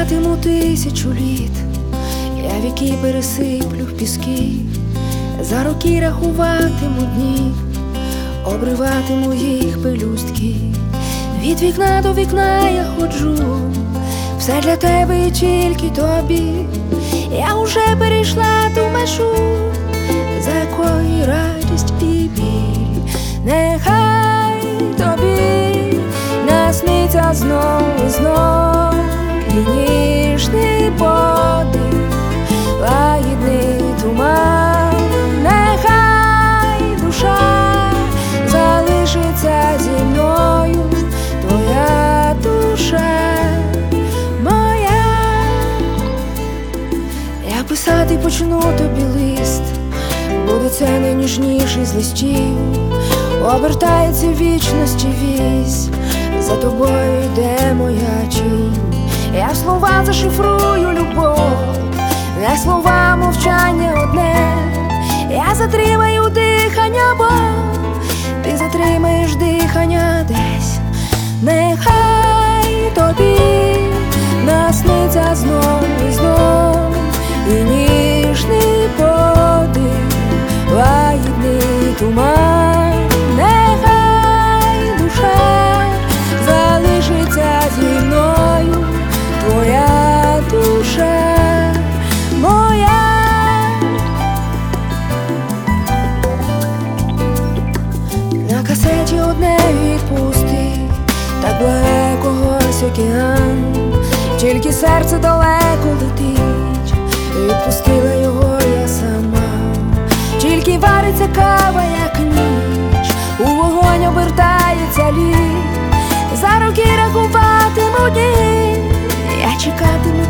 житиму тисячу літ, я віки пересиплю в піски, за роки рахуватиму дні, обриватиму їх пелюстки, від вікна до вікна я ходжу, все для тебе і тільки тобі. Я уже перейшла ту межу, за якої радість і біль, нехай тобі насниться знов, і ніжний подих, туман, нехай душа залишиться зі мною, твоя душа моя. Я писати почну тобі лист, буде це найніжніший з листів, обертається вічності вісь, за тобою йде моя тінь. Я слова зашифрую любов, не слова мовчання одне. Я затримаю дихання, бо ти затримаєш дихання десь. Нехай тобі насниться знов і знов, одне відпусти, так когось океан, тільки серце далеко летить, відпустила його я сама, тільки вариться кава, як ніч, у вогонь обертається лід, за роки рахуватиму дні, я чекатиму